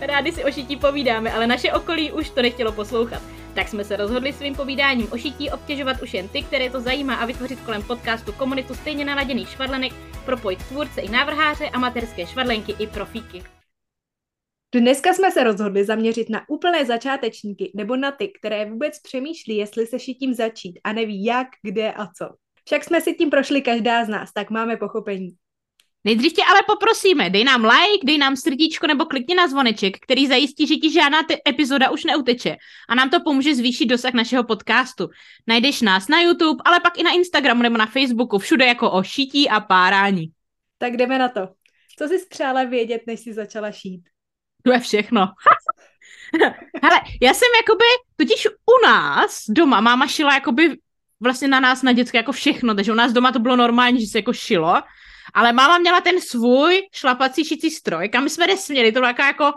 Rádi si o šití povídáme, ale naše okolí už to nechtělo poslouchat. Tak jsme se rozhodli svým povídáním o šití obtěžovat už jen ty, které to zajímá a vytvořit kolem podcastu komunitu stejně naladěných švadlenek, propojit tvůrce i návrháře, amatérské švadlenky i profíky. Dneska jsme se rozhodli zaměřit na úplné začátečníky nebo na ty, které vůbec přemýšlí, jestli se šitím začít a neví jak, kde a co. Však jsme si tím prošli každá z nás, tak máme pochopení. Nejdřív tě ale poprosíme, dej nám like, dej nám srdíčko nebo klikni na zvoneček, který zajistí, že ti žádná te- epizoda už neuteče a nám to pomůže zvýšit dosah našeho podcastu. Najdeš nás na YouTube, ale pak i na Instagramu nebo na Facebooku, všude jako o šití a párání. Tak jdeme na to. Co jsi přála vědět, než jsi začala šít? To je všechno. Hele, já jsem jakoby, totiž u nás doma máma šila jakoby vlastně na nás na dětské jako všechno, takže u nás doma to bylo normální, že se jako šilo, ale máma měla ten svůj šlapací šicí stroj, kam jsme nesměli, to bylo jako, jako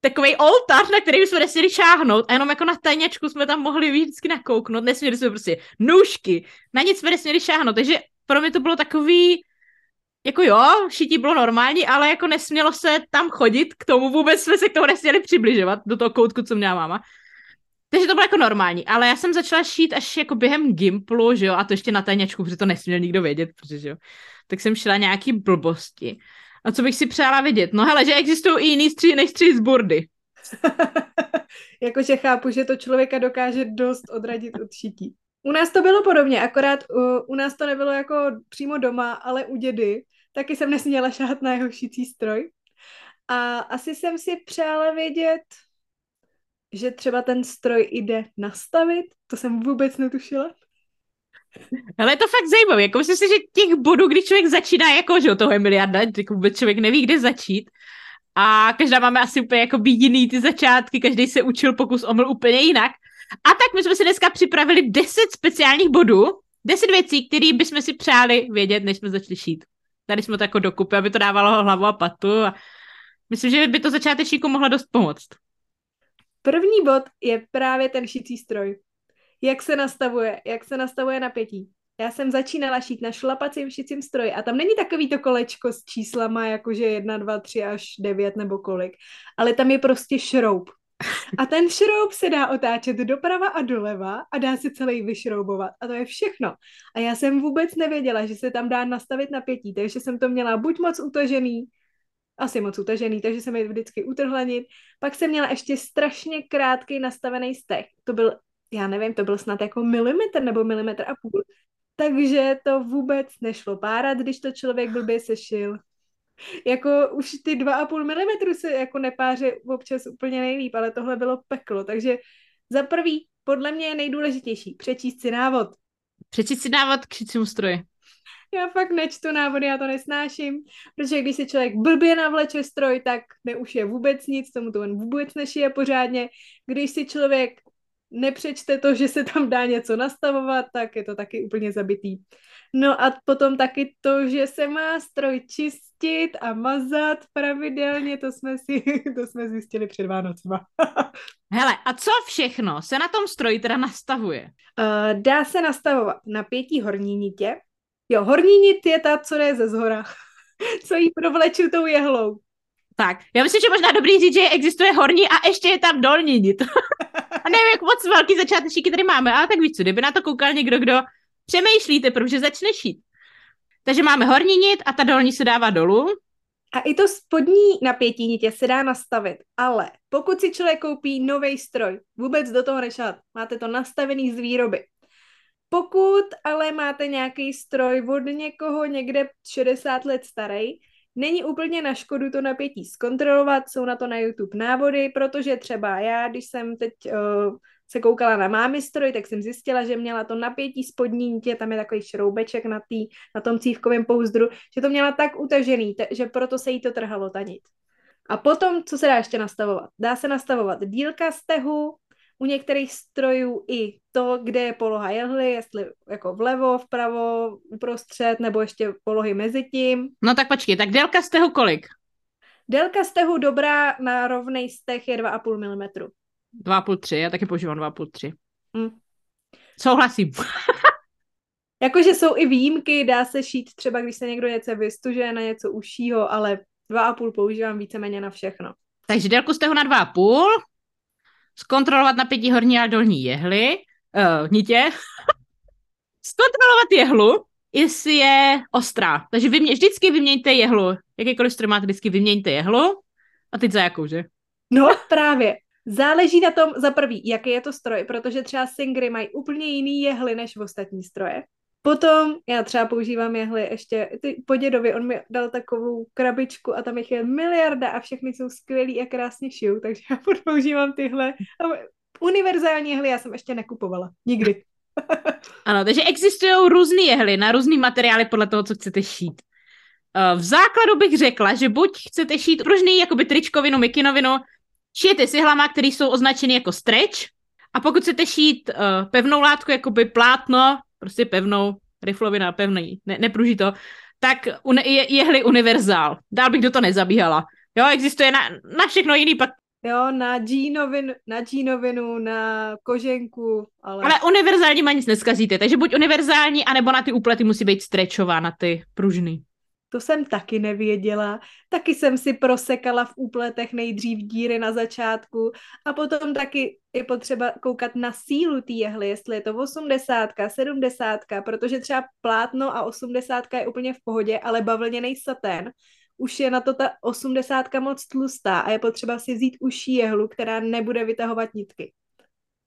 takový oltář, na který jsme nesměli šáhnout a jenom jako na tajněčku jsme tam mohli vždycky nakouknout, nesměli jsme prostě nůžky, na nic jsme nesměli šáhnout, takže pro mě to bylo takový, jako jo, šití bylo normální, ale jako nesmělo se tam chodit, k tomu vůbec jsme se k tomu nesměli přibližovat, do toho koutku, co měla máma. Takže to bylo jako normální, ale já jsem začala šít až jako během Gimplu, že jo, a to ještě na tajněčku, protože to nesměl nikdo vědět, protože jo. Tak jsem šla nějaký blbosti. A co bych si přála vědět? No hele, že existují i jiný střih než střih z burdy. Jakože chápu, že to člověka dokáže dost odradit od šití. U nás to bylo podobně, akorát u, u nás to nebylo jako přímo doma, ale u dědy. Taky jsem nesměla šát na jeho šicí stroj. A asi jsem si přála vědět, že třeba ten stroj jde nastavit. To jsem vůbec netušila. Ale je to fakt zajímavé. Jako myslím si, že těch bodů, když člověk začíná, jako, že toho je miliarda, jako vůbec člověk neví, kde začít. A každá máme asi úplně jako jiný ty začátky, každý se učil pokus omyl úplně jinak. A tak my jsme si dneska připravili 10 speciálních bodů, 10 věcí, které bychom si přáli vědět, než jsme začali šít. Tady jsme to jako dokupy, aby to dávalo hlavu a patu a myslím, že by to začátečníku mohlo dost pomoct. První bod je právě ten šicí stroj. Jak se nastavuje, jak se nastavuje napětí. Já jsem začínala šít na šlapacím šicím stroji a tam není takový to kolečko s číslama, jakože 1, 2, 3 až 9 nebo kolik, ale tam je prostě šroub. A ten šroub se dá otáčet doprava a doleva a dá se celý vyšroubovat. A to je všechno. A já jsem vůbec nevěděla, že se tam dá nastavit napětí, takže jsem to měla buď moc utažený, asi moc utažený, takže jsem je vždycky utrhlenit. Pak jsem měla ještě strašně krátký nastavený stech. To byl, já nevím, to byl snad jako milimetr nebo milimetr a půl. Takže to vůbec nešlo párat, když to člověk blbě sešil. Jako už ty 2,5 mm se jako nepáře občas úplně nejlíp, ale tohle bylo peklo. Takže za prvý, podle mě je nejdůležitější přečíst si návod. Přečíst si návod k šicímu stroji. Já fakt nečtu návody, já to nesnáším, protože když si člověk blbě navleče stroj, tak neušije vůbec nic, tomu to on vůbec nešije pořádně. Když si člověk nepřečte to, že se tam dá něco nastavovat, tak je to taky úplně zabitý. No a potom taky to, že se má stroj čistit a mazat pravidelně, to jsme si to jsme zjistili před Vánocema. Hele, a co všechno se na tom stroji teda nastavuje? Uh, dá se nastavovat napětí horní nitě. Jo, horní nit je ta, co jde ze zhora, co jí provleču tou jehlou. Tak, já myslím, že možná dobrý říct, že existuje horní a ještě je tam dolní nit. A nevím, jak moc velký začátečníky tady máme, ale tak víš co, kdyby na to koukal někdo, kdo přemýšlí teprve, že začne šít. Takže máme horní nit a ta dolní se dává dolů. A i to spodní napětí nitě se dá nastavit, ale pokud si člověk koupí nový stroj, vůbec do toho nešat, máte to nastavený z výroby. Pokud ale máte nějaký stroj od někoho někde 60 let starý, není úplně na škodu to napětí zkontrolovat, jsou na to na YouTube návody, protože třeba já, když jsem teď uh, se koukala na mámy stroj, tak jsem zjistila, že měla to napětí spodní nitě, tam je takový šroubeček na, tý, na tom cívkovém pouzdru, že to měla tak utažený, t- že proto se jí to trhalo ta nit. A potom, co se dá ještě nastavovat? Dá se nastavovat dílka stehu, u některých strojů i to, kde je poloha jehly, jestli jako vlevo, vpravo, uprostřed, nebo ještě polohy mezi tím. No tak počkej, tak délka stehu kolik? Délka stehu dobrá na rovnej steh je 2,5 mm. 2,5, 3, já taky používám 2,5, 3. Mm. Souhlasím. Jakože jsou i výjimky, dá se šít třeba, když se někdo něco vystuže na něco užšího, ale 2,5 používám víceméně na všechno. Takže délku stehu na 2,5, zkontrolovat napětí horní a dolní jehly, uh, nitě, zkontrolovat jehlu, jestli je ostrá. Takže vymě, vždycky vyměňte jehlu. Jakýkoliv stroj máte, vždycky vyměňte jehlu. A teď za jakou, že? No právě. Záleží na tom za prvý, jaký je to stroj, protože třeba Singry mají úplně jiný jehly než v ostatní stroje. Potom já třeba používám jehly ještě ty po dědovi, on mi dal takovou krabičku a tam jich je miliarda a všechny jsou skvělý a krásně šijou, takže já používám tyhle. Univerzální jehly já jsem ještě nekupovala. Nikdy. ano, takže existují různé jehly na různý materiály podle toho, co chcete šít. Eh, v základu bych řekla, že buď chcete šít pružný jakoby tričkovinu, mikinovinu, šijete si hlama, které jsou označeny jako stretch, a pokud chcete šít uh, pevnou látku, jakoby plátno, prostě pevnou, riflovina pevný, ne, nepruží to, tak je, jehly univerzál. Dál bych do to nezabíhala. Jo, existuje na, na všechno jiný pak. Jo, na džínovinu, na džínovinu, na koženku, ale... Ale univerzální má nic neskazíte, takže buď univerzální, anebo na ty úplety musí být stretchová, na ty pružný. To jsem taky nevěděla. Taky jsem si prosekala v úpletech nejdřív díry na začátku a potom taky je potřeba koukat na sílu té jehly, jestli je to 80, 70, protože třeba plátno a 80 je úplně v pohodě, ale bavlněný satén už je na to ta 80 moc tlustá a je potřeba si vzít uší jehlu, která nebude vytahovat nitky.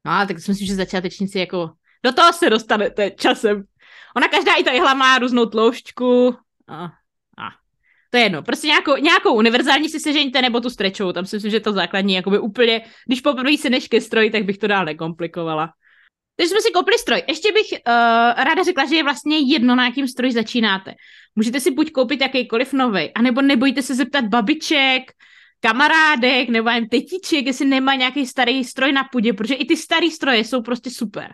No, tak si myslím, že začátečníci jako do toho se dostanete časem. Ona každá i ta jehla má různou tloušťku. To je jedno. Prostě nějakou, nějakou univerzální si sežeňte nebo tu strečovou. Tam si myslím, že to základní jakoby úplně, když poprvé se než ke stroji, tak bych to dál nekomplikovala. Takže jsme si koupili stroj. Ještě bych uh, ráda řekla, že je vlastně jedno, na jakým stroji začínáte. Můžete si buď koupit jakýkoliv nový, anebo nebojte se zeptat babiček, kamarádek nebo jen tetiček, jestli nemá nějaký starý stroj na půdě, protože i ty staré stroje jsou prostě super.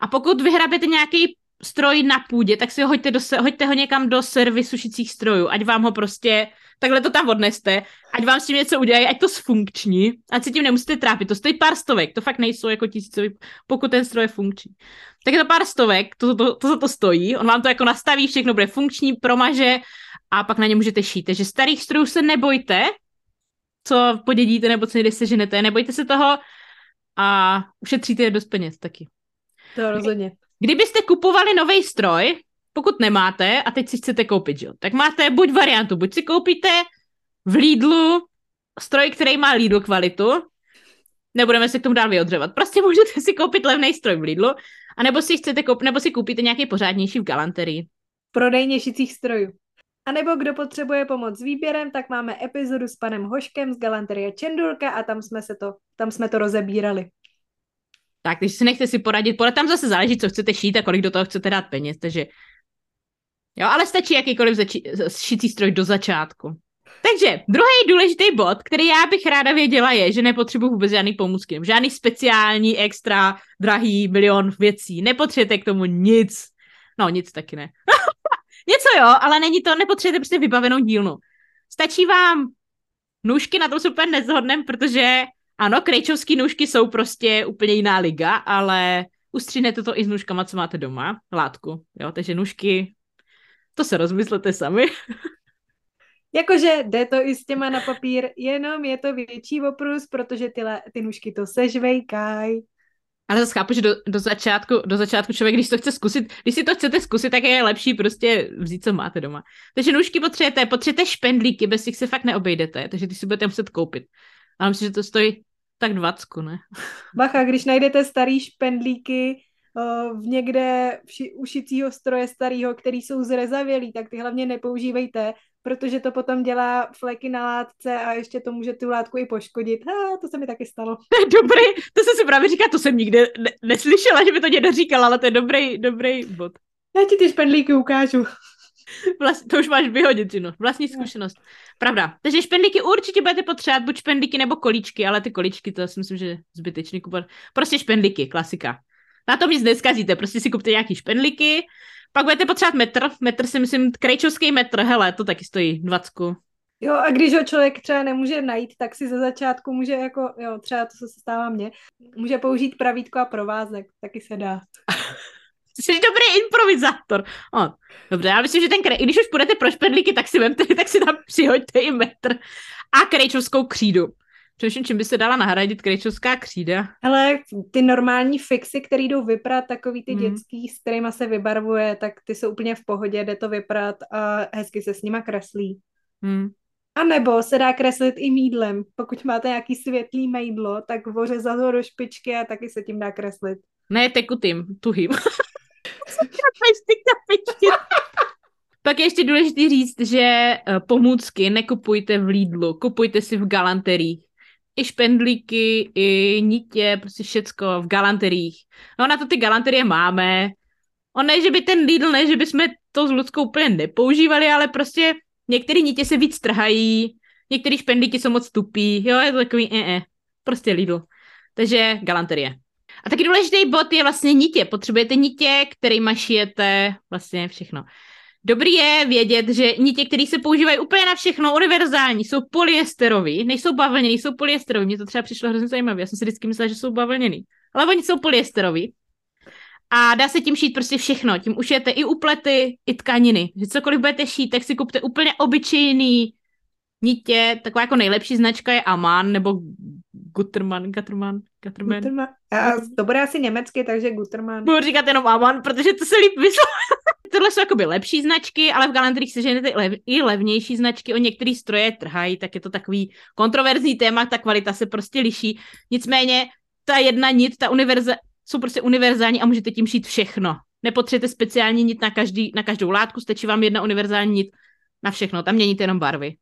A pokud vyhrabete nějaký stroj na půdě, tak si ho hoďte, do, hoďte ho někam do servis sušicích strojů, ať vám ho prostě takhle to tam odneste, ať vám s tím něco udělají, ať to sfunkční, ať si tím nemusíte trápit. To stojí pár stovek, to fakt nejsou jako tisícový, pokud ten stroj je funkční. Tak je to pár stovek, to, to, to, to, to stojí, on vám to jako nastaví, všechno bude funkční, promaže a pak na ně můžete šít. Takže starých strojů se nebojte, co podědíte nebo co někde seženete, nebojte se toho a ušetříte dost peněz taky. To rozhodně. Kdybyste kupovali nový stroj, pokud nemáte a teď si chcete koupit, jo, tak máte buď variantu, buď si koupíte v Lidlu stroj, který má Lidl kvalitu, nebudeme se k tomu dál vyodřevat. Prostě můžete si koupit levný stroj v Lidlu, anebo si chcete koupit, nebo si koupíte nějaký pořádnější v galanterii. Prodej šicích strojů. A nebo kdo potřebuje pomoc s výběrem, tak máme epizodu s panem Hoškem z Galanterie Čendulka a tam jsme, se to, tam jsme to rozebírali. Tak, když si nechte si poradit, porad tam zase záleží, co chcete šít a kolik do toho chcete dát peněz, takže jo, ale stačí jakýkoliv zači- šicí stroj do začátku. Takže druhý důležitý bod, který já bych ráda věděla, je, že nepotřebuji vůbec žádný pomůcky, žádný speciální, extra, drahý, milion věcí. Nepotřebujete k tomu nic. No, nic taky ne. Něco jo, ale není to, nepotřebujete prostě vybavenou dílnu. Stačí vám nůžky, na to super nezhodnem, protože ano, krejčovský nůžky jsou prostě úplně jiná liga, ale ustřínete to i s nůžkama, co máte doma, látku, jo, takže nůžky, to se rozmyslete sami. Jakože jde to i s těma na papír, jenom je to větší oprus, protože ty, ty nůžky to sežvejkaj. Ale zase chápu, že do, do, začátku, do začátku člověk, když to chce zkusit, když si to chcete zkusit, tak je lepší prostě vzít, co máte doma. Takže nůžky potřebujete, potřebujete špendlíky, bez těch se fakt neobejdete, takže ty si budete muset koupit. Ale myslím, že to stojí tak dvacku, ne? Bacha, když najdete starý špendlíky uh, v někde v ši- u šicího stroje starého, který jsou zrezavělý, tak ty hlavně nepoužívejte, protože to potom dělá fleky na látce a ještě to může tu látku i poškodit. Ha, to se mi taky stalo. To je dobrý, to se si právě říká, to jsem nikdy ne- neslyšela, že by to někdo říkal, ale to je dobrý, dobrý bod. Já ti ty špendlíky ukážu. Vlast, to už máš vyhodit, no. Vlastní zkušenost. Pravda. Takže špendlíky určitě budete potřebovat, buď špendlíky nebo kolíčky, ale ty kolíčky, to si myslím, že zbytečný kupovat. Prostě špendlíky, klasika. Na tom nic neskazíte, prostě si kupte nějaký špendlíky, pak budete potřebovat metr, metr si myslím, krejčovský metr, hele, to taky stojí 20. Jo, a když ho člověk třeba nemůže najít, tak si ze začátku může jako, jo, třeba to se stává mně, může použít pravítko a provázek, taky se dá. Jsi dobrý improvizátor. O, dobře, já myslím, že ten krej, když už půjdete pro špendlíky, tak si vemte, tak si tam přihoďte i metr a krejčovskou křídu. Především, čím by se dala nahradit krejčovská křída? Ale ty normální fixy, které jdou vyprat, takový ty hmm. dětský, s kterými se vybarvuje, tak ty jsou úplně v pohodě, jde to vyprat a hezky se s nima kreslí. Hmm. A nebo se dá kreslit i mídlem. Pokud máte nějaký světlý mejdlo, tak vořezat ho do špičky a taky se tím dá kreslit. Ne tekutým, tuhým. Pak je ještě důležité říct, že eh, pomůcky nekupujte v Lidlu, kupujte si v galanteriích. I špendlíky, i nitě, prostě všecko v galanteriích. No na to ty galanterie máme. On ne, že by ten Lidl, ne, že bychom to s Ludskou úplně nepoužívali, ale prostě některé nitě se víc trhají, některé špendlíky jsou moc tupý, jo, je to takový eh, eh. prostě Lidl. Takže galanterie. A taky důležitý bod je vlastně nitě. Potřebujete nitě, kterými šijete vlastně všechno. Dobrý je vědět, že nitě, které se používají úplně na všechno, univerzální, jsou polyesterový, nejsou bavlněný, jsou polyesterový. Mně to třeba přišlo hrozně zajímavé. Já jsem si vždycky myslela, že jsou bavlněný. Ale oni jsou polyesterový. A dá se tím šít prostě všechno. Tím ušijete i uplety, i tkaniny. Že cokoliv budete šít, tak si kupte úplně obyčejný nitě. Taková jako nejlepší značka je Aman nebo Gutermann, Gutermann, Gutermann. Gutermann. A to bude asi německy, takže Gutermann. Budu říkat jenom Aman, protože to se líp vyslovuje. Tohle jsou jakoby lepší značky, ale v galanterích seženete lev, i levnější značky. O některé stroje trhají, tak je to takový kontroverzní téma, ta kvalita se prostě liší. Nicméně ta jedna nit, ta univerze, jsou prostě univerzální a můžete tím šít všechno. Nepotřebujete speciální nit na, každý, na každou látku, stačí vám jedna univerzální nit na všechno. Tam měníte jenom barvy.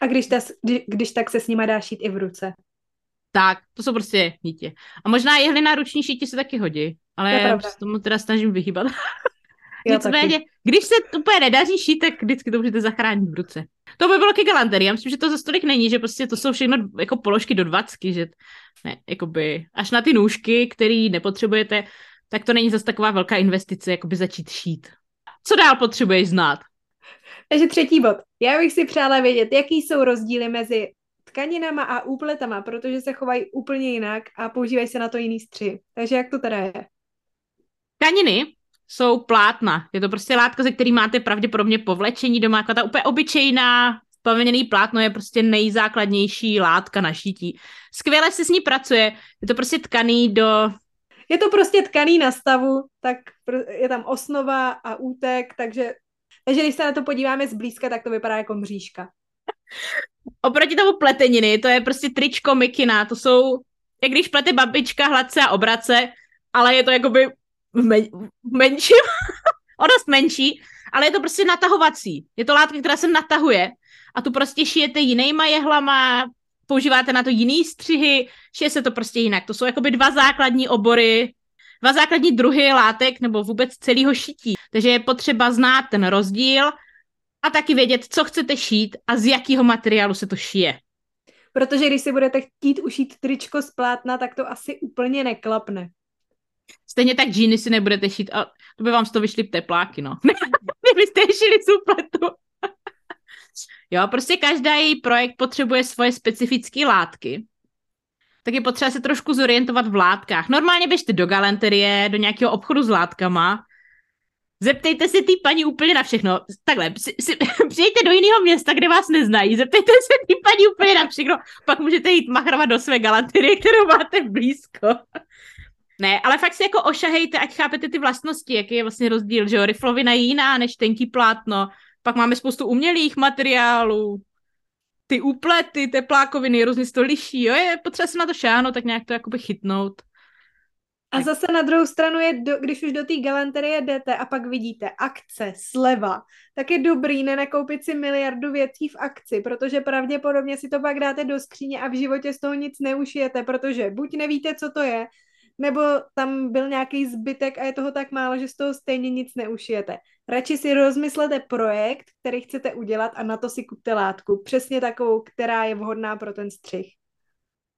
A když, ta, když tak se s nima dá šít i v ruce. Tak, to jsou prostě nitě. A možná jehly na ruční šítí se taky hodí, ale já se tomu teda snažím vyhýbat. Nicméně, když se úplně nedaří šít, tak vždycky to můžete zachránit v ruce. To by bylo ke galanterii. Já myslím, že to za stolik není, že prostě to jsou všechno jako položky do dvacky, že ne, jakoby až na ty nůžky, které nepotřebujete, tak to není zase taková velká investice, jakoby začít šít. Co dál potřebuješ znát? Takže třetí bod. Já bych si přála vědět, jaký jsou rozdíly mezi tkaninama a úpletama, protože se chovají úplně jinak a používají se na to jiný stři. Takže jak to teda je? Tkaniny jsou plátna. Je to prostě látka, ze který máte pravděpodobně povlečení doma. Jako ta úplně obyčejná pevněný plátno je prostě nejzákladnější látka na šítí. Skvěle se s ní pracuje. Je to prostě tkaný do... Je to prostě tkaný na stavu, tak je tam osnova a útek, takže, takže když se na to podíváme zblízka, tak to vypadá jako mřížka. Oproti tomu pleteniny, to je prostě tričko mikina, to jsou, jak když plete babička hladce a obrace, ale je to jakoby v, men, v menším, o dost menší, ale je to prostě natahovací. Je to látka, která se natahuje a tu prostě šijete jinýma jehlama, používáte na to jiný střihy, šije se to prostě jinak. To jsou jakoby dva základní obory, dva základní druhy látek nebo vůbec celého šití. Takže je potřeba znát ten rozdíl a taky vědět, co chcete šít a z jakého materiálu se to šije. Protože když si budete chtít ušít tričko z plátna, tak to asi úplně neklapne. Stejně tak džíny si nebudete šít a to by vám z toho vyšly tepláky, no. Kdybyste šili supletu. jo, prostě každý její projekt potřebuje svoje specifické látky. Tak je potřeba se trošku zorientovat v látkách. Normálně běžte do galanterie, do nějakého obchodu s látkama Zeptejte se ty paní úplně na všechno. Takhle, si, si, přijďte do jiného města, kde vás neznají, zeptejte se ty paní úplně na všechno, pak můžete jít machrovat do své galanterie, kterou máte blízko. Ne, ale fakt si jako ošahejte, ať chápete ty vlastnosti, jaký je vlastně rozdíl, že jo, riflovina je jiná než tenký plátno, pak máme spoustu umělých materiálů, ty úplety, teplákoviny, různě se to liší, jo, je potřeba se na to šáhnout, tak nějak to jakoby chytnout. A zase na druhou stranu je, do, když už do té galanterie jdete a pak vidíte akce, sleva, tak je dobrý nenakoupit si miliardu věcí v akci, protože pravděpodobně si to pak dáte do skříně a v životě z toho nic neušijete, protože buď nevíte, co to je, nebo tam byl nějaký zbytek a je toho tak málo, že z toho stejně nic neušijete. Radši si rozmyslete projekt, který chcete udělat a na to si kupte látku. Přesně takovou, která je vhodná pro ten střih.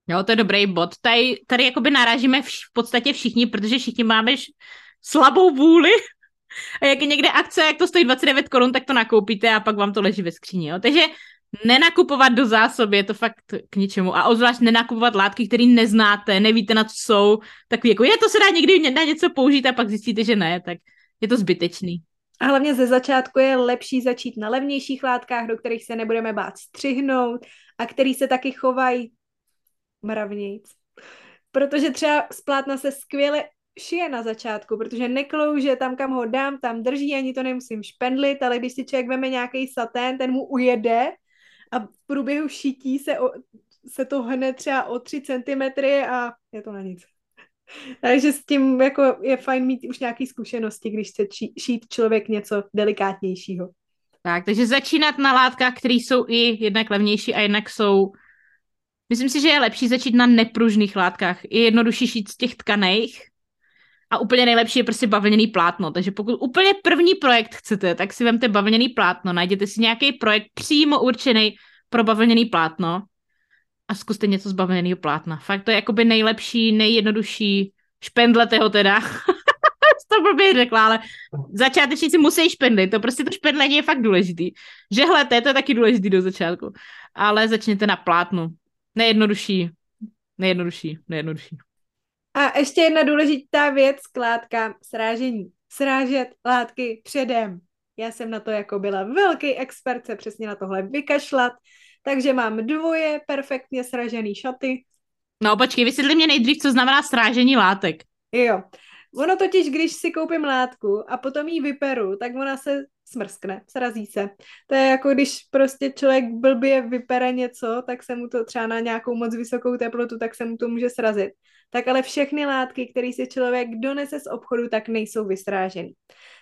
Jo, to je dobrý bod. Tady, tady jakoby narážíme vš- v podstatě všichni, protože všichni máme š- slabou vůli. A jak je někde akce, jak to stojí 29 korun, tak to nakoupíte a pak vám to leží ve skříni. Jo? Takže nenakupovat do zásoby, je to fakt k ničemu. A obzvlášť nenakupovat látky, které neznáte, nevíte na co jsou. Takový jako, je to se dá někdy na něco použít a pak zjistíte, že ne, tak je to zbytečný. A hlavně ze začátku je lepší začít na levnějších látkách, do kterých se nebudeme bát střihnout a který se taky chovají mravnějc. Protože třeba z plátna se skvěle šije na začátku, protože neklouže tam, kam ho dám, tam drží, ani to nemusím špendlit, ale když si člověk veme nějaký satén, ten mu ujede a v průběhu šití se, o, se to hne třeba o 3 cm a je to na nic. Takže s tím jako je fajn mít už nějaké zkušenosti, když chce šít člověk něco delikátnějšího. Tak, takže začínat na látkách, které jsou i jednak levnější a jednak jsou Myslím si, že je lepší začít na nepružných látkách. Je jednodušší šít z těch tkaných a úplně nejlepší je prostě bavlněný plátno. Takže pokud úplně první projekt chcete, tak si vemte bavlněný plátno, najděte si nějaký projekt přímo určený pro bavlněný plátno a zkuste něco z bavlněného plátna. Fakt to je jakoby nejlepší, nejjednodušší. Špendlete ho teda. to blbě řekla, ale začátečníci musí špendlit, to prostě to špendlení je fakt důležitý. Žehlete, to je taky důležitý do začátku, ale začněte na plátnu. Nejjednodušší, nejjednodušší, nejjednodušší. A ještě jedna důležitá věc k látkám, srážení. Srážet látky předem. Já jsem na to jako byla velký expert, se přesně na tohle vykašlat, takže mám dvoje perfektně sražený šaty. No počkej, vysvětli mě nejdřív, co znamená srážení látek. Jo, ono totiž, když si koupím látku a potom ji vyperu, tak ona se smrskne, srazí se. To je jako když prostě člověk blbě vypere něco, tak se mu to třeba na nějakou moc vysokou teplotu, tak se mu to může srazit tak ale všechny látky, které si člověk donese z obchodu, tak nejsou vystrážený.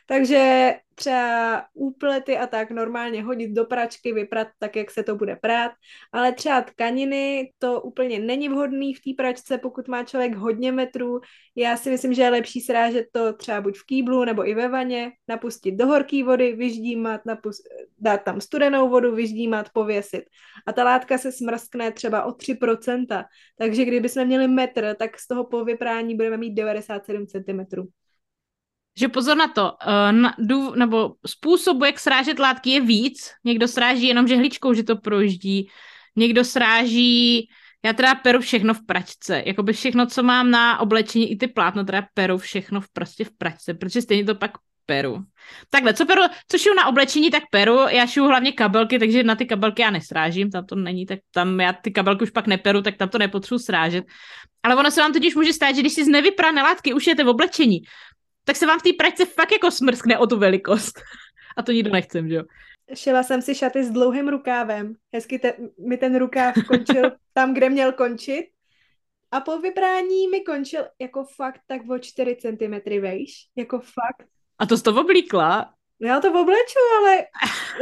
Takže třeba úplety a tak normálně hodit do pračky, vyprat tak, jak se to bude prát, ale třeba tkaniny, to úplně není vhodný v té pračce, pokud má člověk hodně metrů. Já si myslím, že je lepší srážet to třeba buď v kýblu nebo i ve vaně, napustit do horké vody, vyždímat, napust, dát tam studenou vodu, vyždímat, pověsit. A ta látka se smrskne třeba o 3%, takže kdybychom měli metr, tak z toho po vyprání budeme mít 97 cm že pozor na to, uh, na, dů, nebo způsobu, jak srážet látky je víc. Někdo sráží jenom žehličkou, že to projíždí. Někdo sráží, já teda peru všechno v pračce. Jakoby všechno, co mám na oblečení, i ty plátno, teda peru všechno v, prostě v pračce, protože stejně to pak peru. Takhle, co peru, co šiju na oblečení, tak peru, já šiju hlavně kabelky, takže na ty kabelky já nesrážím, tam to není, tak tam já ty kabelky už pak neperu, tak tam to nepotřebuji srážet. Ale ono se vám totiž může stát, že když si z nevyprané látky ušijete v oblečení, tak se vám v té pračce fakt jako smrskne o tu velikost. A to nikdo nechcem, že jo? Šila jsem si šaty s dlouhým rukávem. Hezky te, mi ten rukáv končil tam, kde měl končit. A po vybrání mi končil jako fakt tak o 4 cm vejš. Jako fakt. A to jsi to oblíkla? Já to obleču, ale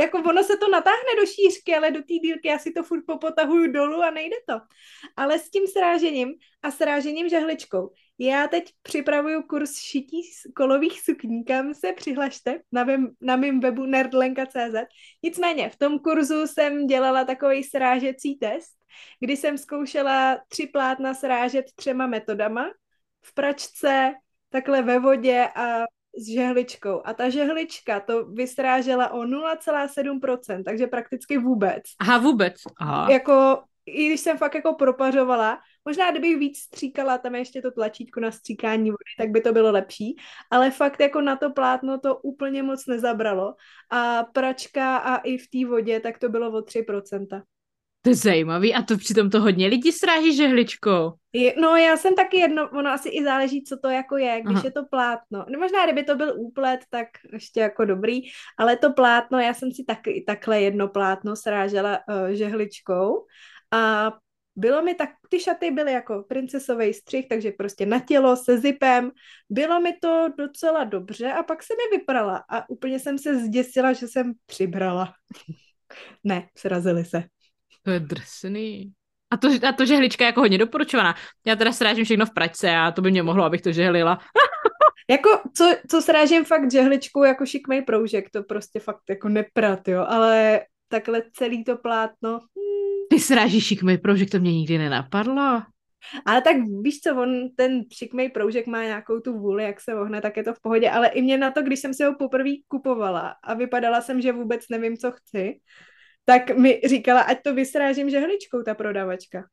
jako ono se to natáhne do šířky, ale do té dílky já si to furt popotahuju dolů a nejde to. Ale s tím srážením a srážením žehličkou. Já teď připravuju kurz šití kolových sukní, kam se přihlašte na, mém, na mém webu nerdlenka.cz. Nicméně v tom kurzu jsem dělala takový srážecí test, kdy jsem zkoušela tři plátna srážet třema metodama v pračce, takhle ve vodě a s žehličkou. A ta žehlička to vystrážela o 0,7%, takže prakticky vůbec. Aha, vůbec. Aha. Jako, i když jsem fakt jako propařovala, možná kdybych víc stříkala, tam ještě to tlačítko na stříkání vody, tak by to bylo lepší, ale fakt jako na to plátno to úplně moc nezabralo. A pračka a i v té vodě, tak to bylo o 3%. To je zajímavý a to přitom to hodně lidí sráží žehličkou. Je, no já jsem taky jedno, ono asi i záleží, co to jako je, když Aha. je to plátno. No, možná, kdyby to byl úplet, tak ještě jako dobrý, ale to plátno, já jsem si taky takhle jedno plátno srážela uh, žehličkou a bylo mi tak, ty šaty byly jako princesový střih, takže prostě na tělo se zipem. Bylo mi to docela dobře a pak se mi vyprala a úplně jsem se zděsila, že jsem přibrala. ne, srazili se. To je drsný. A to, a to žehlička je jako hodně doporučovaná. Já teda srážím všechno v pračce a to by mě mohlo, abych to žehlila. jako, co, co srážím fakt žehličku jako šikmej proužek, to prostě fakt jako neprat, jo, ale takhle celý to plátno. Hmm. Ty srážíš šikmej proužek, to mě nikdy nenapadlo. Ale tak víš co, on ten šikmej proužek má nějakou tu vůli, jak se ohne, tak je to v pohodě, ale i mě na to, když jsem si ho poprvé kupovala a vypadala jsem, že vůbec nevím, co chci, tak mi říkala, ať to vysrážím žehličkou, ta prodavačka.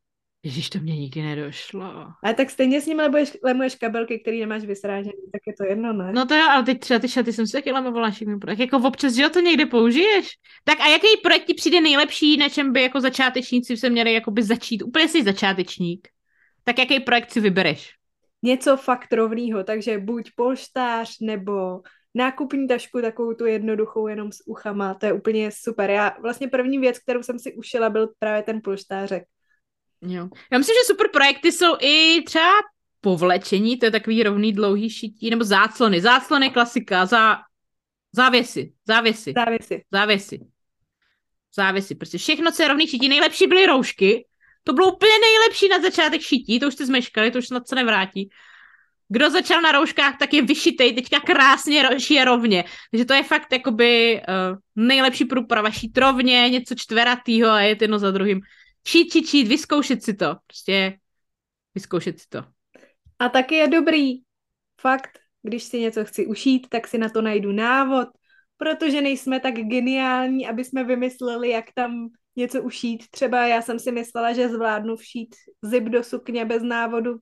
Ježíš, to mě nikdy nedošlo. Ale tak stejně s ním lemuješ, lemuješ kabelky, který nemáš vysrážený, tak je to jedno, ne? No to jo, ale teď třeba ty šaty jsem si taky lemovala všechny projekt. Jako občas, že jo, to někde použiješ. Tak a jaký projekt ti přijde nejlepší, na čem by jako začátečníci se měli jakoby začít? Úplně jsi začátečník. Tak jaký projekt si vybereš? Něco fakt rovného, takže buď polštář nebo nákupní tašku, takovou tu jednoduchou jenom s uchama, to je úplně super. Já vlastně první věc, kterou jsem si ušila, byl právě ten polštářek. Jo. Já myslím, že super projekty jsou i třeba povlečení, to je takový rovný dlouhý šití, nebo záclony. Záclony klasika, za závěsy, závěsy. Závěsy. Závěsy. Závěsy. Prostě všechno, co je rovný šití. Nejlepší byly roušky. To bylo úplně nejlepší na začátek šití, to už jste zmeškali, to už snad se nevrátí. Kdo začal na rouškách, tak je vyšitej, teďka krásně šije rovně. Takže to je fakt jakoby uh, nejlepší průprava, šít rovně, něco čtveratýho a je jedno za druhým. Šít, šít, šít, vyzkoušet si to. Prostě vyzkoušet si to. A taky je dobrý, fakt, když si něco chci ušít, tak si na to najdu návod, protože nejsme tak geniální, aby jsme vymysleli, jak tam něco ušít. Třeba já jsem si myslela, že zvládnu všít zip do sukně bez návodu.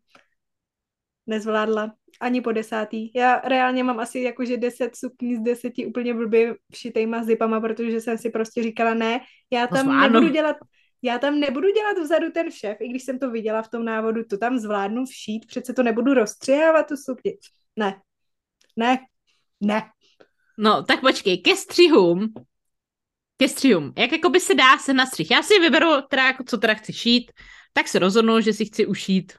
Nezvládla. Ani po desátý. Já reálně mám asi jakože deset sukní z deseti úplně blbě všitejma zipama, protože jsem si prostě říkala, ne, já tam no, nebudu dělat já tam nebudu dělat vzadu ten šef, i když jsem to viděla v tom návodu, to tam zvládnu všít, přece to nebudu rozstřihávat tu sukni. Ne, ne, ne. No, tak počkej, ke střihům, ke střihům, jak jako by se dá se na střih. Já si vyberu teda, jako co teda chci šít, tak se rozhodnu, že si chci ušít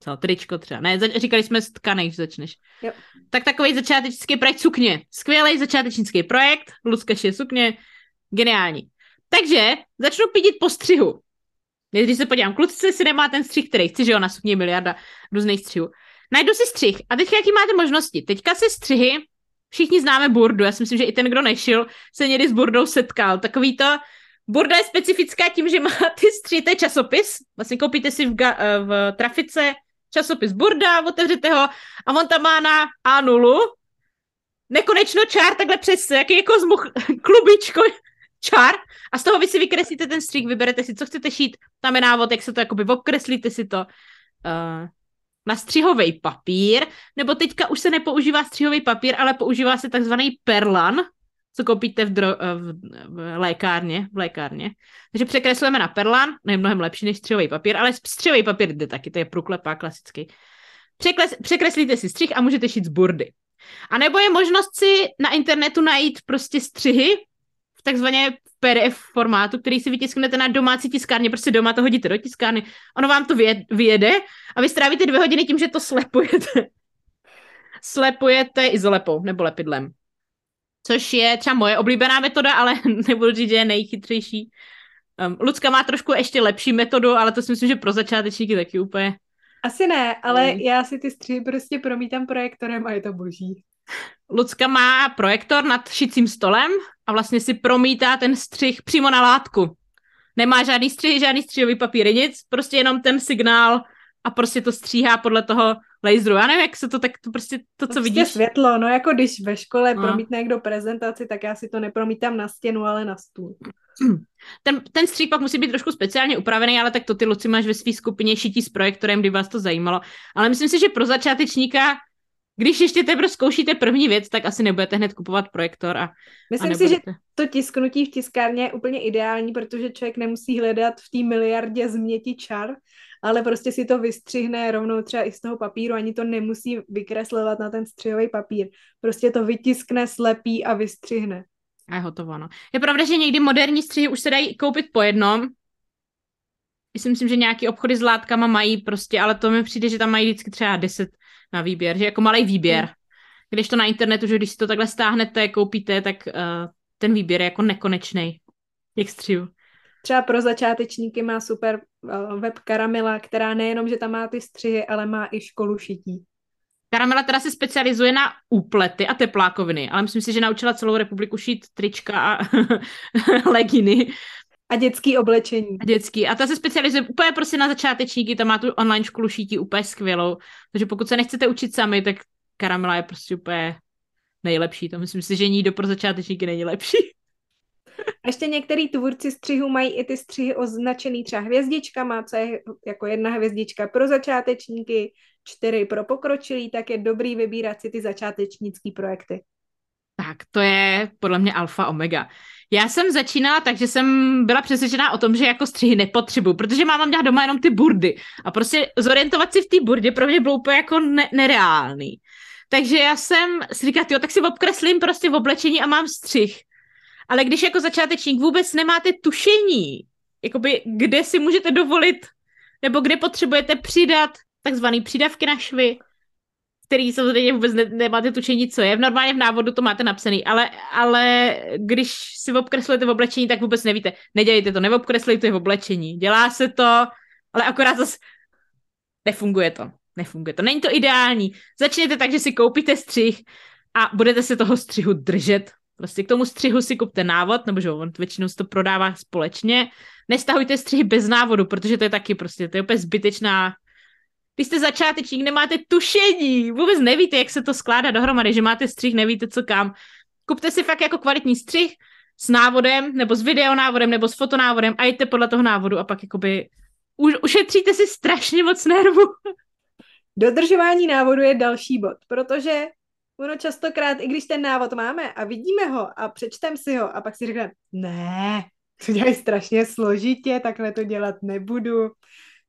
co, tričko třeba. Ne, říkali jsme z tkanej, že začneš. Jo. Tak takový začátečnický projekt sukně. Skvělý začátečnický projekt, Lucka šije sukně, geniální. Takže začnu pídit po střihu. Když se podívám, kluci si nemá ten střih, který chci, že jo, na sukně miliarda různých střihů. Najdu si střih. A teďka jaký máte možnosti? Teďka si střihy, všichni známe burdu, já si myslím, že i ten, kdo nešil, se někdy s burdou setkal. Takový to, burda je specifická tím, že má ty střihy, to je časopis, vlastně koupíte si v, ga, eh, v trafice časopis burda, otevřete ho a on tam má na A0 nekonečno čár takhle přes, jaký jako zmuch, klubičko čar a z toho vy si vykreslíte ten střík, vyberete si, co chcete šít, tam je návod, jak se to jakoby okreslíte si to uh, na střihový papír, nebo teďka už se nepoužívá střihový papír, ale používá se takzvaný perlan, co koupíte v, dro- eh, v, v lékárně, v lékárně. Takže překreslujeme na perlan, ne mnohem lepší než střihový papír, ale střihový papír jde taky, to je průklepá klasický. Překles, překreslíte si střih a můžete šít z burdy. A nebo je možnost si na internetu najít prostě střihy, v takzvaně PDF formátu, který si vytisknete na domácí tiskárně, prostě doma to hodíte do tiskárny, ono vám to vyjede a vy strávíte dvě hodiny tím, že to slepujete. slepujete izolepou nebo lepidlem. Což je třeba moje oblíbená metoda, ale nebudu říct, že je nejchytřejší. Um, Lucka má trošku ještě lepší metodu, ale to si myslím, že pro začátečníky taky úplně. Asi ne, ale mm. já si ty střihy prostě promítám projektorem a je to boží. Lucka má projektor nad šicím stolem a vlastně si promítá ten střih přímo na látku. Nemá žádný střih, žádný střihový papír, nic, prostě jenom ten signál a prostě to stříhá podle toho laseru. Já nevím, jak se to tak, to prostě to, co prostě vidíš. světlo, no jako když ve škole no. promítne někdo prezentaci, tak já si to nepromítám na stěnu, ale na stůl. Ten, ten střih pak musí být trošku speciálně upravený, ale tak to ty Luci máš ve své skupině šití s projektorem, kdy vás to zajímalo. Ale myslím si, že pro začátečníka když ještě teprve zkoušíte první věc, tak asi nebudete hned kupovat projektor. A, Myslím a si, že to tisknutí v tiskárně je úplně ideální, protože člověk nemusí hledat v té miliardě změti čar, ale prostě si to vystřihne rovnou třeba i z toho papíru, ani to nemusí vykreslovat na ten střihový papír. Prostě to vytiskne, slepí a vystřihne. A je hotovo, no. Je pravda, že někdy moderní střihy už se dají koupit po jednom, já si myslím, že nějaký obchody s látkama mají prostě, ale to mi přijde, že tam mají vždycky třeba 10 na výběr, že jako malý výběr. Hmm. Když to na internetu, že když si to takhle stáhnete, koupíte, tak uh, ten výběr je jako nekonečný těch střihů. Třeba pro začátečníky má super uh, web Karamela, která nejenom, že tam má ty střihy, ale má i školu šití. Karamela teda se specializuje na úplety a teplákoviny, ale myslím si, že naučila celou republiku šít trička a leginy. A dětský oblečení. A dětský. A ta se specializuje úplně prostě na začátečníky, tam má tu online školu šítí úplně skvělou. Takže pokud se nechcete učit sami, tak Karamela je prostě úplně nejlepší. To myslím si, že nikdo pro začátečníky není lepší. A ještě některý tvůrci střihu mají i ty střihy označený třeba hvězdičkama, co je jako jedna hvězdička pro začátečníky, čtyři pro pokročilý, tak je dobrý vybírat si ty začátečnické projekty. Tak to je podle mě alfa omega. Já jsem začínala tak, že jsem byla přesvědčená o tom, že jako střihy nepotřebuju, protože máma měla doma jenom ty burdy. A prostě zorientovat si v té burdě pro mě bylo úplně jako ne- nereálný. Takže já jsem si říkala, jo, tak si obkreslím prostě v oblečení a mám střih. Ale když jako začátečník vůbec nemáte tušení, jakoby kde si můžete dovolit, nebo kde potřebujete přidat takzvaný přidavky na švy, který samozřejmě vůbec ne, nemáte tušení, co je. V normálně v návodu to máte napsaný, ale, ale když si obkreslujete v oblečení, tak vůbec nevíte. Nedělejte to, neobkreslujte v oblečení. Dělá se to, ale akorát zase nefunguje to. Nefunguje to. Není to ideální. Začněte tak, že si koupíte střih a budete se toho střihu držet. Prostě k tomu střihu si kupte návod, nebo že on většinou se to prodává společně. Nestahujte střihy bez návodu, protože to je taky prostě, to je úplně zbytečná když jste začátečník, nemáte tušení, vůbec nevíte, jak se to skládá dohromady, že máte střih, nevíte co kam. Kupte si fakt jako kvalitní střih s návodem, nebo s videonávodem, nebo s fotonávodem a jděte podle toho návodu a pak jakoby už, ušetříte si strašně moc nervu. Dodržování návodu je další bod, protože ono častokrát, i když ten návod máme a vidíme ho a přečtem si ho a pak si řekneme, ne, to dělají strašně složitě, takhle to dělat nebudu.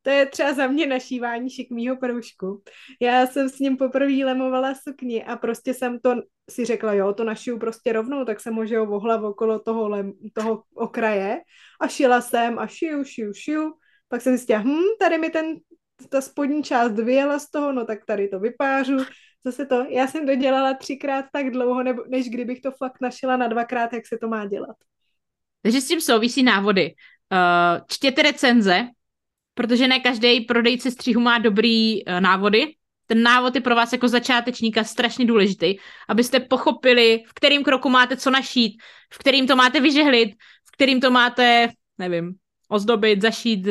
To je třeba za mě našívání šikmýho proužku. Já jsem s ním poprvé lemovala sukni a prostě jsem to si řekla, jo, to našiju prostě rovnou, tak jsem ho vohla okolo toho, lem, toho okraje a šila jsem a šiju, šiju, šiju. Pak jsem zjistila, hm, tady mi ten, ta spodní část vyjela z toho, no tak tady to vypářu. Zase to, já jsem to dělala třikrát tak dlouho, nebo, než kdybych to fakt našila na dvakrát, jak se to má dělat. Takže s tím souvisí návody. Uh, čtěte recenze, protože ne každý prodejce střihu má dobrý uh, návody. Ten návod je pro vás jako začátečníka strašně důležitý, abyste pochopili, v kterým kroku máte co našít, v kterým to máte vyžehlit, v kterým to máte, nevím, ozdobit, zašít.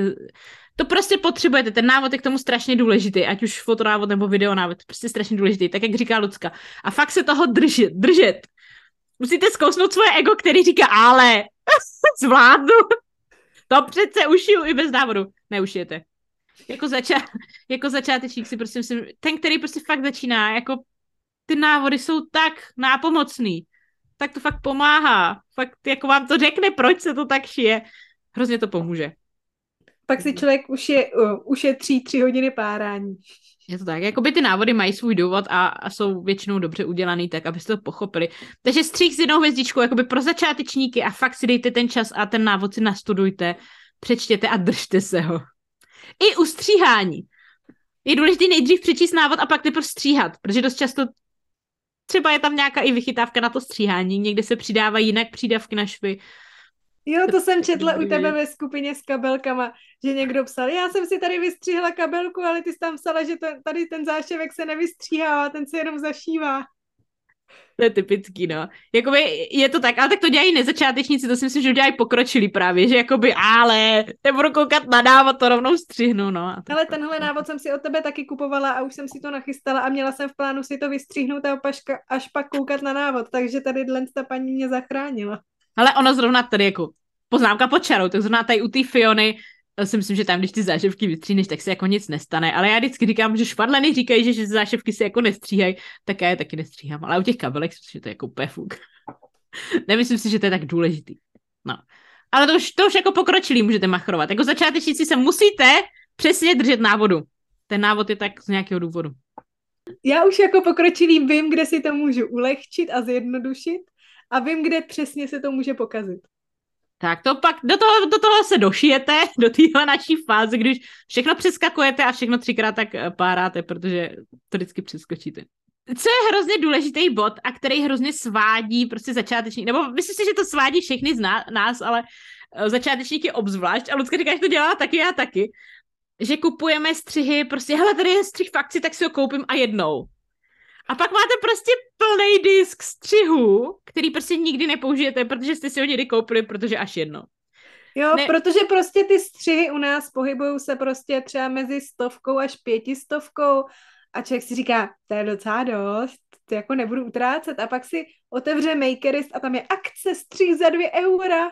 To prostě potřebujete, ten návod je k tomu strašně důležitý, ať už fotonávod nebo videonávod, prostě strašně důležitý, tak jak říká Lucka. A fakt se toho držet, držet. Musíte zkousnout svoje ego, který říká, ale zvládnu. To přece ušiju i bez návodu. Neušijete. Jako, zača- jako začátečník si prostě myslím, ten, který prostě fakt začíná, jako ty návody jsou tak nápomocný, tak to fakt pomáhá. Fakt jako vám to řekne, proč se to tak šije. Hrozně to pomůže. Pak si člověk už je, uh, ušetří tři hodiny párání. Je to tak, jakoby ty návody mají svůj důvod a, a jsou většinou dobře udělaný, tak abyste to pochopili. Takže střih s jednou hvězdičkou, jakoby pro začátečníky a fakt si dejte ten čas a ten návod si nastudujte, přečtěte a držte se ho. I u stříhání. Je důležité nejdřív přečíst návod a pak teprve stříhat, protože dost často třeba je tam nějaká i vychytávka na to stříhání, někde se přidávají jinak přídavky na švy, Jo, to jsem četla u tebe ve skupině s kabelkama, že někdo psal, já jsem si tady vystříhla kabelku, ale ty jsi tam psala, že to, tady ten záševek se nevystříhá, ten se jenom zašívá. To je typický, no. Jakoby je to tak, ale tak to dělají nezačátečníci, to si myslím, že dělají pokročilí právě, že jakoby, ale nebudu koukat na návod, to rovnou střihnu, no. Ale tenhle návod jsem si od tebe taky kupovala a už jsem si to nachystala a měla jsem v plánu si to vystříhnout a opaška, až pak koukat na návod, takže tady dlen ta paní mě zachránila. Ale ono zrovna tady jako poznámka pod čarou, tak zrovna tady u té Fiony si myslím, že tam, když ty záševky vystříhneš, tak se jako nic nestane. Ale já vždycky říkám, že švadleny říkají, že, že záševky se jako nestříhají, tak já je taky nestříhám. Ale u těch kabelek si že to je jako úplně fuk. Nemyslím si, že to je tak důležitý. No. Ale to už, to už jako pokročilý můžete machrovat. Jako začátečníci se musíte přesně držet návodu. Ten návod je tak z nějakého důvodu. Já už jako pokročilý vím, kde si to můžu ulehčit a zjednodušit a vím, kde přesně se to může pokazit. Tak to pak, do toho, do toho se došijete, do téhle naší fáze, když všechno přeskakujete a všechno třikrát tak eh, páráte, protože to vždycky přeskočíte. Co je hrozně důležitý bod a který hrozně svádí prostě začáteční, nebo myslím si, že to svádí všechny z nás, ale eh, začátečníky obzvlášť, a Lucka říká, že to dělá taky, já taky, že kupujeme střihy, prostě, hele, tady je střih v akci, tak si ho koupím a jednou. A pak máte prostě plný disk střihu, který prostě nikdy nepoužijete, protože jste si ho někdy koupili, protože až jedno. Jo, ne. protože prostě ty střihy u nás pohybují se prostě třeba mezi stovkou až pětistovkou a člověk si říká, to je docela dost, to jako nebudu utrácet a pak si otevře Makerist a tam je akce střih za dvě eura.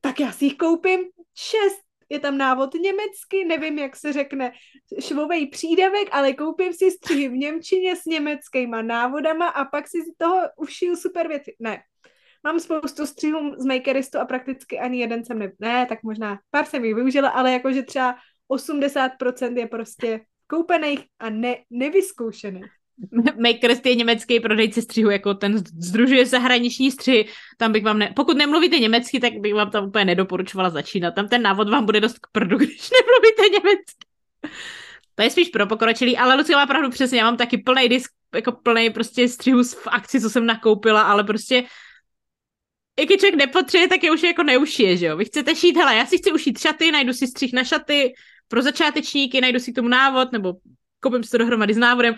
Tak já si jich koupím šest. Je tam návod německy, nevím, jak se řekne švovej přídavek, ale koupím si střihy v Němčině s německýma návodama a pak si z toho ušiju super věci. Ne, mám spoustu střihů z Makeristu a prakticky ani jeden jsem ne... Ne, tak možná pár jsem jich využila, ale jakože třeba 80% je prostě koupených a ne, nevyzkoušených. Makerist je německý prodejce střihu, jako ten združuje zahraniční střihy, tam bych vám ne... Pokud nemluvíte německy, tak bych vám tam úplně nedoporučovala začínat. Tam ten návod vám bude dost k prdu, když nemluvíte německy. To je spíš pro pokročilý, ale Lucie má pravdu přesně, já mám taky plný disk, jako plný prostě střihu v akci, co jsem nakoupila, ale prostě i když člověk nepotřebuje, tak je už jako neušije, že jo. Vy chcete šít, hele, já si chci ušít šaty, najdu si střih na šaty, pro začátečníky, najdu si k tomu návod, nebo koupím si to dohromady s návodem,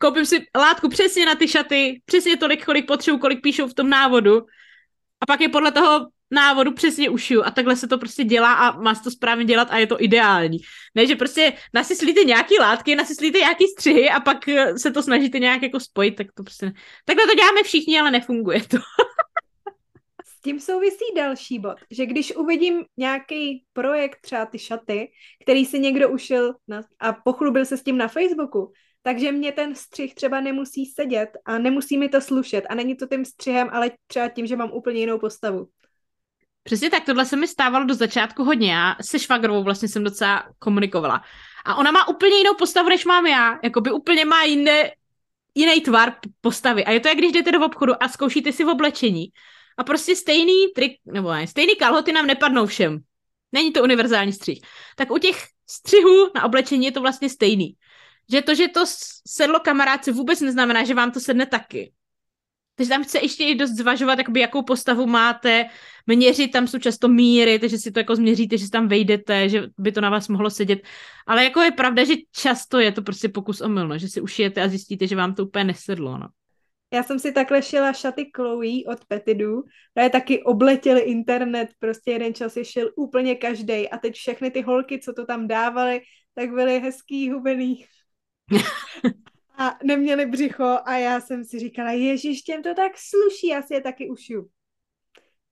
koupím si látku přesně na ty šaty, přesně tolik, kolik potřebuji, kolik píšou v tom návodu a pak je podle toho návodu přesně ušiju a takhle se to prostě dělá a má se to správně dělat a je to ideální. Ne, že prostě nasyslíte nějaký látky, nasyslíte nějaký střihy a pak eh, se to snažíte nějak jako spojit, tak to prostě... Takhle to děláme všichni, ale nefunguje to. S tím souvisí další bod, že když uvidím nějaký projekt, třeba ty šaty, který si někdo ušil na, a pochlubil se s tím na Facebooku, takže mě ten střih třeba nemusí sedět a nemusí mi to slušet a není to tím střihem, ale třeba tím, že mám úplně jinou postavu. Přesně tak, tohle se mi stávalo do začátku hodně. Já se švagrovou vlastně jsem docela komunikovala. A ona má úplně jinou postavu, než mám já. Jakoby úplně má jiné, jiný tvar postavy. A je to, jak když jdete do obchodu a zkoušíte si v oblečení. A prostě stejný trik, nebo ne, stejný kalhoty nám nepadnou všem. Není to univerzální střih. Tak u těch střihů na oblečení je to vlastně stejný. Že to, že to sedlo kamarádce vůbec neznamená, že vám to sedne taky. Takže tam chce ještě i dost zvažovat, jakoby, jakou postavu máte, měřit, tam jsou často míry, takže si to jako změříte, že si tam vejdete, že by to na vás mohlo sedět. Ale jako je pravda, že často je to prostě pokus omyl, no, že si ušijete a zjistíte, že vám to úplně nesedlo. No. Já jsem si takhle šila šaty Chloe od Petidu, je taky obletěli internet, prostě jeden čas je šil úplně každý a teď všechny ty holky, co to tam dávaly, tak byly hezký, hubený. A neměli břicho a já jsem si říkala, ježiš, těm to tak sluší, já si je taky ušiju.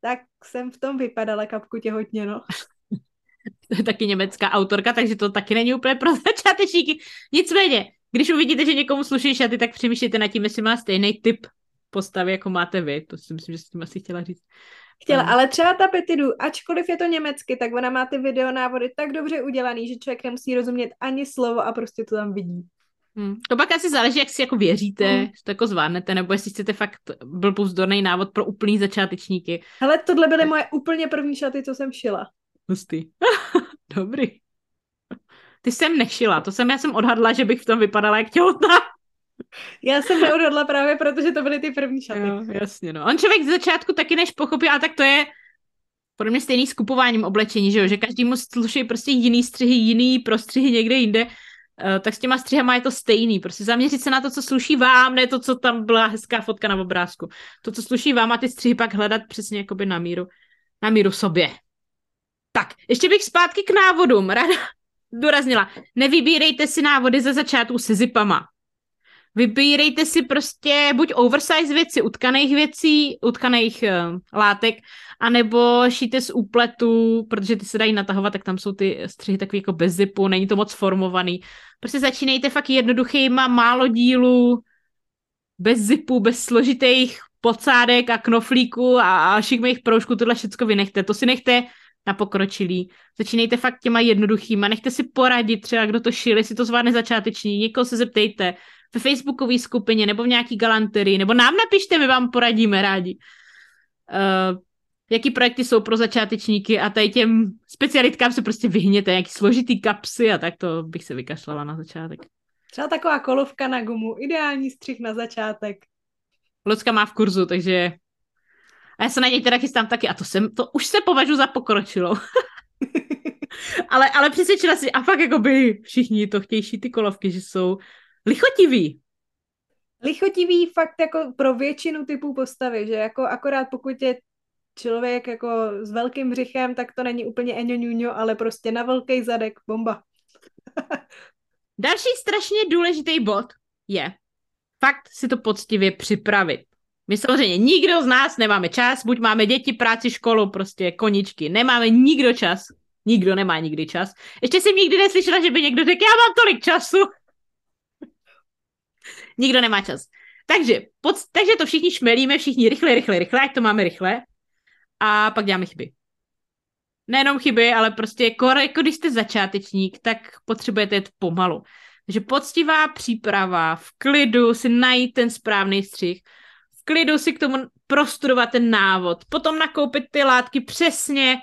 Tak jsem v tom vypadala kapku těhotně, no. to je taky německá autorka, takže to taky není úplně pro začátečníky. Nicméně, když uvidíte, že někomu sluší šaty, tak přemýšlejte nad tím, jestli má stejný typ postavy, jako máte vy. To si myslím, že s tím asi chtěla říct. Chtěla, um. ale třeba ta Petidu, ačkoliv je to německy, tak ona má ty videonávody tak dobře udělaný, že člověk nemusí rozumět ani slovo a prostě to tam vidí. Hmm. To pak asi záleží, jak si jako věříte, hmm. že to jako zvládnete, nebo jestli chcete fakt byl pouzdorný návod pro úplný začátečníky. Hele, tohle byly moje úplně první šaty, co jsem šila. Hustý. Dobrý. Ty jsem nešila, to jsem, já jsem odhadla, že bych v tom vypadala jak těhotná. Já jsem neodhodla právě, protože to byly ty první šaty. Jo, jasně, no. On člověk z začátku taky než pochopí, ale tak to je pro mě stejný s kupováním oblečení, že jo, že každému sluší prostě jiný střihy, jiný prostřihy někde jinde, tak s těma střihama je to stejný. Prostě zaměřit se na to, co sluší vám, ne to, co tam byla hezká fotka na obrázku. To, co sluší vám a ty střihy pak hledat přesně jakoby na míru, na míru sobě. Tak, ještě bych zpátky k návodům. Ráda doraznila. Nevybírejte si návody ze začátku se zipama. Vybírejte si prostě buď oversize věci, utkaných věcí, utkaných uh, látek, anebo šíte z úpletu, protože ty se dají natahovat, tak tam jsou ty střihy takový jako bez zipu, není to moc formovaný. Prostě začínejte fakt jednoduchýma, málo dílů, bez zipu, bez složitých podsádek a knoflíku a, a šikmých proužků, tohle všechno vynechte. To si nechte na pokročilý. Začínejte fakt těma jednoduchýma, nechte si poradit třeba, kdo to šil, jestli to zvládne začáteční, někoho se zeptejte ve facebookové skupině nebo v nějaký galanterii, nebo nám napište, my vám poradíme rádi. Uh, jaký projekty jsou pro začátečníky a tady těm specialitkám se prostě vyhněte, jaký složitý kapsy a tak to bych se vykašlala na začátek. Třeba taková kolovka na gumu, ideální střih na začátek. Lucka má v kurzu, takže A já se na něj teda chystám taky a to, jsem, to už se považuji za pokročilou. ale, ale přesvědčila si, a fakt jako by všichni to chtějí ty kolovky, že jsou lichotiví. Lichotivý fakt jako pro většinu typů postavy, že jako akorát pokud je člověk jako s velkým břichem, tak to není úplně eňo ale prostě na velký zadek bomba. Další strašně důležitý bod je fakt si to poctivě připravit. My samozřejmě nikdo z nás nemáme čas, buď máme děti, práci, školu, prostě koničky. Nemáme nikdo čas. Nikdo nemá nikdy čas. Ještě jsem nikdy neslyšela, že by někdo řekl, já mám tolik času. Nikdo nemá čas. Takže, pod, takže to všichni šmelíme, všichni rychle, rychle, rychle, ať to máme rychle. A pak děláme chyby. Nejenom chyby, ale prostě jako, jako když jste začátečník, tak potřebujete jít pomalu. Takže poctivá příprava, v klidu si najít ten správný střih, v klidu si k tomu prostudovat ten návod, potom nakoupit ty látky přesně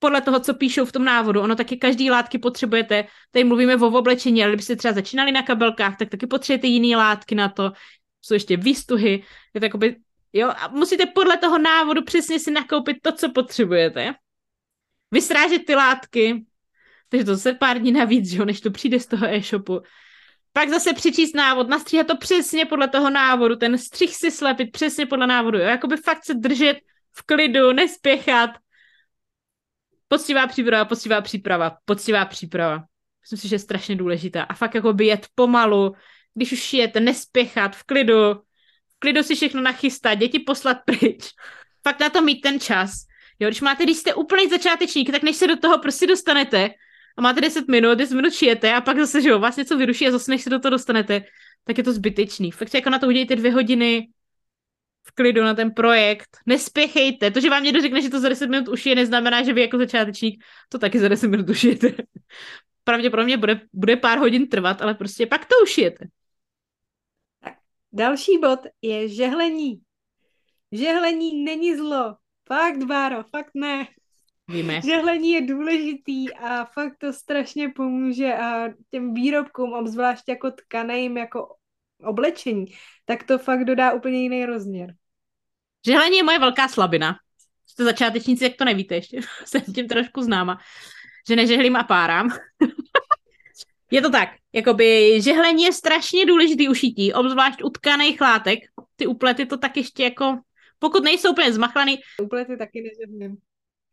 podle toho, co píšou v tom návodu. Ono taky každý látky potřebujete, tady mluvíme o oblečení, ale kdybyste třeba začínali na kabelkách, tak taky potřebujete jiné látky na to, jsou ještě výstuhy, je to jakoby, jo, a musíte podle toho návodu přesně si nakoupit to, co potřebujete. Vysrážet ty látky, takže to se pár dní navíc, jo, než to přijde z toho e-shopu. Pak zase přečíst návod, nastříhat to přesně podle toho návodu, ten střih si slepit přesně podle návodu, jo, jakoby fakt se držet v klidu, nespěchat. Poctivá příprava, poctivá příprava, poctivá příprava. Myslím si, že je strašně důležitá. A fakt jako by jet pomalu, když už šijete, nespěchat, v klidu, v klidu si všechno nachystat, děti poslat pryč. Fakt na to mít ten čas. Jo, když máte, když jste úplný začátečník, tak než se do toho prostě dostanete, a máte 10 minut, 10 minut šijete a pak zase, že jo, vás něco vyruší a zase než se do toho dostanete, tak je to zbytečný. Fakt jako na to udějte dvě hodiny v klidu na ten projekt. Nespěchejte. To, že vám někdo řekne, že to za 10 minut ušije, neznamená, že vy jako začátečník to taky za 10 minut ušijete. Pravděpodobně bude, bude pár hodin trvat, ale prostě pak to ušijete. Tak, další bod je žehlení. Žehlení není zlo. Fakt, Báro, fakt ne. Víme. Žehlení je důležitý a fakt to strašně pomůže a těm výrobkům, obzvlášť jako tkaným, jako oblečení, tak to fakt dodá úplně jiný rozměr. Žehlení je moje velká slabina. Jste začátečníci, jak to nevíte ještě. Jsem tím trošku známa. Že nežehlím a párám. je to tak. Jakoby žehlení je strašně důležitý ušití, obzvlášť u tkaných látek. Ty uplety to tak ještě jako, pokud nejsou úplně zmachlaný. Uplety taky nežehlím.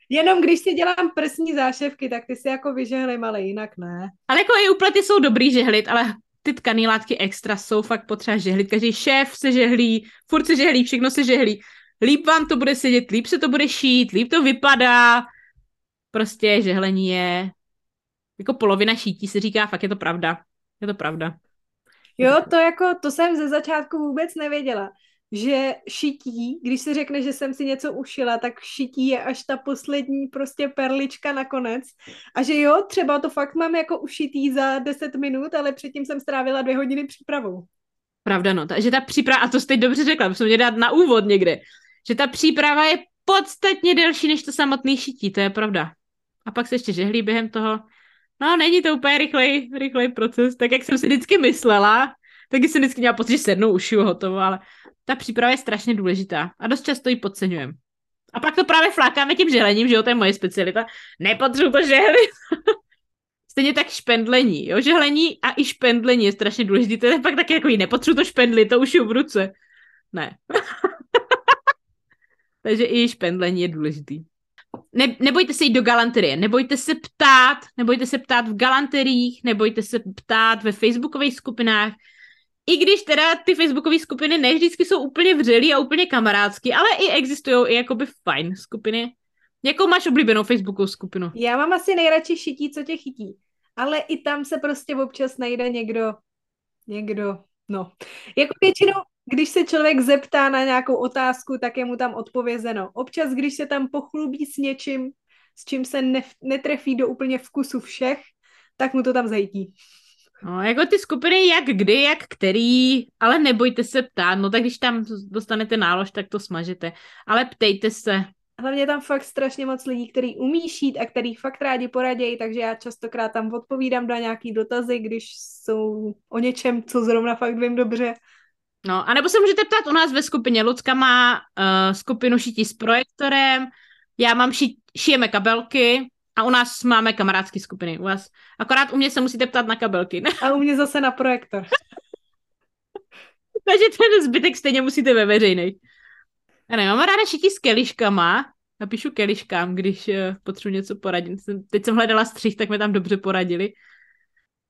Jenom když si dělám prsní záševky, tak ty si jako vyžehlím, ale jinak ne. Ale jako i uplety jsou dobrý žehlit, ale ty tkaný látky extra jsou fakt potřeba žehlit. Každý šéf se žehlí, furt se žehlí, všechno se žehlí. Líp vám to bude sedět, líp se to bude šít, líp to vypadá. Prostě žehlení je jako polovina šítí, se říká, fakt je to pravda. Je to pravda. Jo, to jako, to jsem ze začátku vůbec nevěděla že šití, když se řekne, že jsem si něco ušila, tak šití je až ta poslední prostě perlička nakonec. A že jo, třeba to fakt mám jako ušitý za 10 minut, ale předtím jsem strávila dvě hodiny přípravou. Pravda, no. Takže ta příprava, a to jste dobře řekla, musím mě dát na úvod někde, že ta příprava je podstatně delší než to samotné šití, to je pravda. A pak se ještě žehlí během toho. No, není to úplně rychlej, rychlej proces, tak jak jsem si vždycky myslela, taky jsem vždycky měla pocit, že sednu, ušiju, hotovo, ale ta příprava je strašně důležitá a dost často ji podceňujeme. A pak to právě flákáme tím žehlením, že jo, to je moje specialita. Nepotřebuji to žehlit. Stejně tak špendlení, jo, žehlení a i špendlení je strašně důležité. To je pak taky jako nepotřebuji to špendli, to už je v ruce. Ne. Takže i špendlení je důležitý. Ne, nebojte se jít do galanterie, nebojte se ptát, nebojte se ptát v galanteriích, nebojte se ptát ve facebookových skupinách, i když teda ty facebookové skupiny ne vždycky jsou úplně vřelý a úplně kamarádský, ale i existují i jakoby fajn skupiny. Jakou máš oblíbenou facebookovou skupinu? Já mám asi nejradši šití, co tě chytí. Ale i tam se prostě občas najde někdo, někdo, no. Jako většinou, když se člověk zeptá na nějakou otázku, tak je mu tam odpovězeno. Občas, když se tam pochlubí s něčím, s čím se ne, netrefí do úplně vkusu všech, tak mu to tam zajítí. No, jako ty skupiny, jak kdy, jak který, ale nebojte se ptát, no tak když tam dostanete nálož, tak to smažete, ale ptejte se. Hlavně tam fakt strašně moc lidí, který umí šít a který fakt rádi poradějí, takže já častokrát tam odpovídám na nějaký dotazy, když jsou o něčem, co zrovna fakt vím dobře. No, anebo se můžete ptát u nás ve skupině. Lucka má uh, skupinu šití s projektorem, já mám ši- šijeme kabelky a u nás máme kamarádské skupiny. U vás. Akorát u mě se musíte ptát na kabelky. A u mě zase na projektor. Takže ten zbytek stejně musíte ve veřejnej. Já nevím, mám ráda šití s keliškama. Napíšu keliškám, když uh, potřebuji něco poradit. Teď jsem hledala střih, tak mi tam dobře poradili.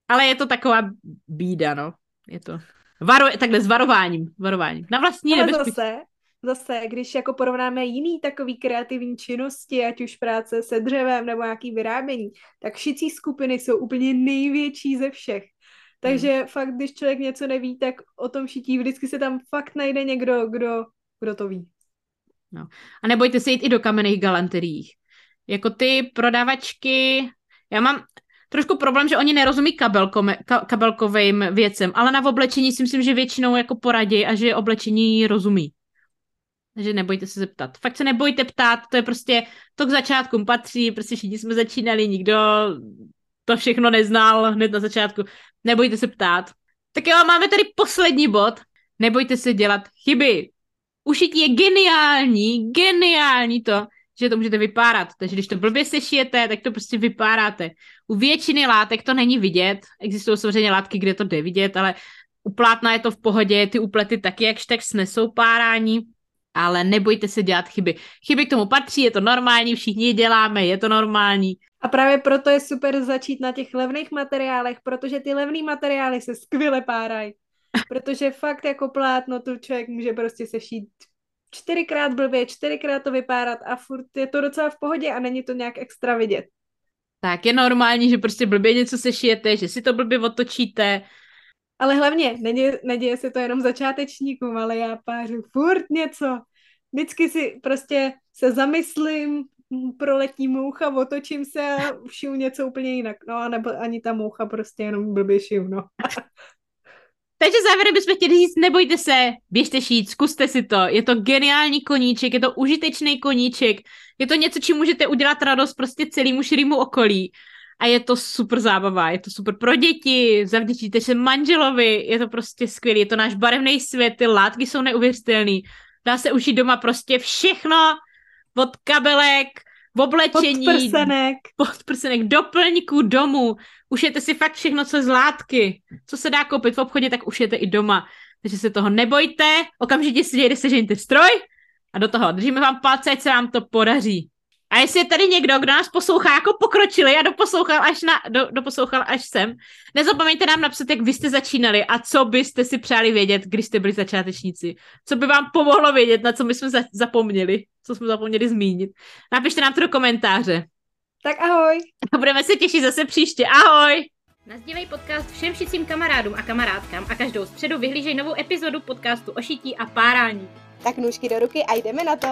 Ale je to taková bída, no. Je to Varo, takhle s varováním, varováním. Na vlastní Ale nebezpečí. zase, zase, když jako porovnáme jiný takový kreativní činnosti, ať už práce se dřevem nebo nějaký vyrábění, tak šicí skupiny jsou úplně největší ze všech. Takže hmm. fakt, když člověk něco neví, tak o tom šití vždycky se tam fakt najde někdo, kdo, kdo to ví. No. A nebojte se jít i do kamenných galanteriích. Jako ty prodavačky, já mám, trošku problém, že oni nerozumí kabelkome, ka, kabelkovým věcem, ale na oblečení si myslím, že většinou jako poradí a že oblečení rozumí. Takže nebojte se zeptat. Fakt se nebojte ptát, to je prostě, to k začátkům patří, prostě všichni jsme začínali, nikdo to všechno neznal hned na začátku. Nebojte se ptát. Tak jo, máme tady poslední bod. Nebojte se dělat chyby. Ušití je geniální, geniální to, že to můžete vypárat. Takže když to blbě sešijete, tak to prostě vypáráte. U většiny látek to není vidět. Existují samozřejmě látky, kde to jde vidět, ale u plátna je to v pohodě, ty uplety taky jakž tak snesou párání, ale nebojte se dělat chyby. Chyby k tomu patří, je to normální, všichni je děláme, je to normální. A právě proto je super začít na těch levných materiálech, protože ty levné materiály se skvěle párají. Protože fakt jako plátno to člověk může prostě sešít čtyřikrát blbě, čtyřikrát to vypárat a furt je to docela v pohodě a není to nějak extra vidět. Tak je normální, že prostě blbě něco sešijete, že si to blbě otočíte. Ale hlavně, neděje, neděje se to jenom začátečníkům, ale já pářu furt něco. Vždycky si prostě se zamyslím, proletí moucha, otočím se a šiju něco úplně jinak. No a nebo ani ta moucha prostě jenom blbě šiju, no. Takže závěrem bychom chtěli říct, nebojte se, běžte šít, zkuste si to. Je to geniální koníček, je to užitečný koníček, je to něco, čím můžete udělat radost prostě celému širému okolí. A je to super zábava, je to super pro děti, zavděčíte se manželovi, je to prostě skvělé, je to náš barevný svět, ty látky jsou neuvěřitelné. Dá se užít doma prostě všechno, od kabelek, v oblečení, podprsenek, podprsenek, doplňků domů. Ušijete si fakt všechno, co je z látky. Co se dá koupit v obchodě, tak ušijete i doma. Takže se toho nebojte, okamžitě si dějte sežeňte stroj a do toho držíme vám palce, ať se vám to podaří. A jestli je tady někdo, kdo nás poslouchá jako pokročili a doposlouchal až, na, do, doposlouchal až sem, nezapomeňte nám napsat, jak vy jste začínali a co byste si přáli vědět, když jste byli začátečníci. Co by vám pomohlo vědět, na co my jsme za, zapomněli, co jsme zapomněli zmínit. Napište nám to do komentáře. Tak ahoj. A budeme se těšit zase příště. Ahoj! Nazdívej podcast všem šicím kamarádům a kamarádkám a každou středu vyhlížej novou epizodu podcastu o šití a párání. Tak nůžky do ruky a jdeme na to.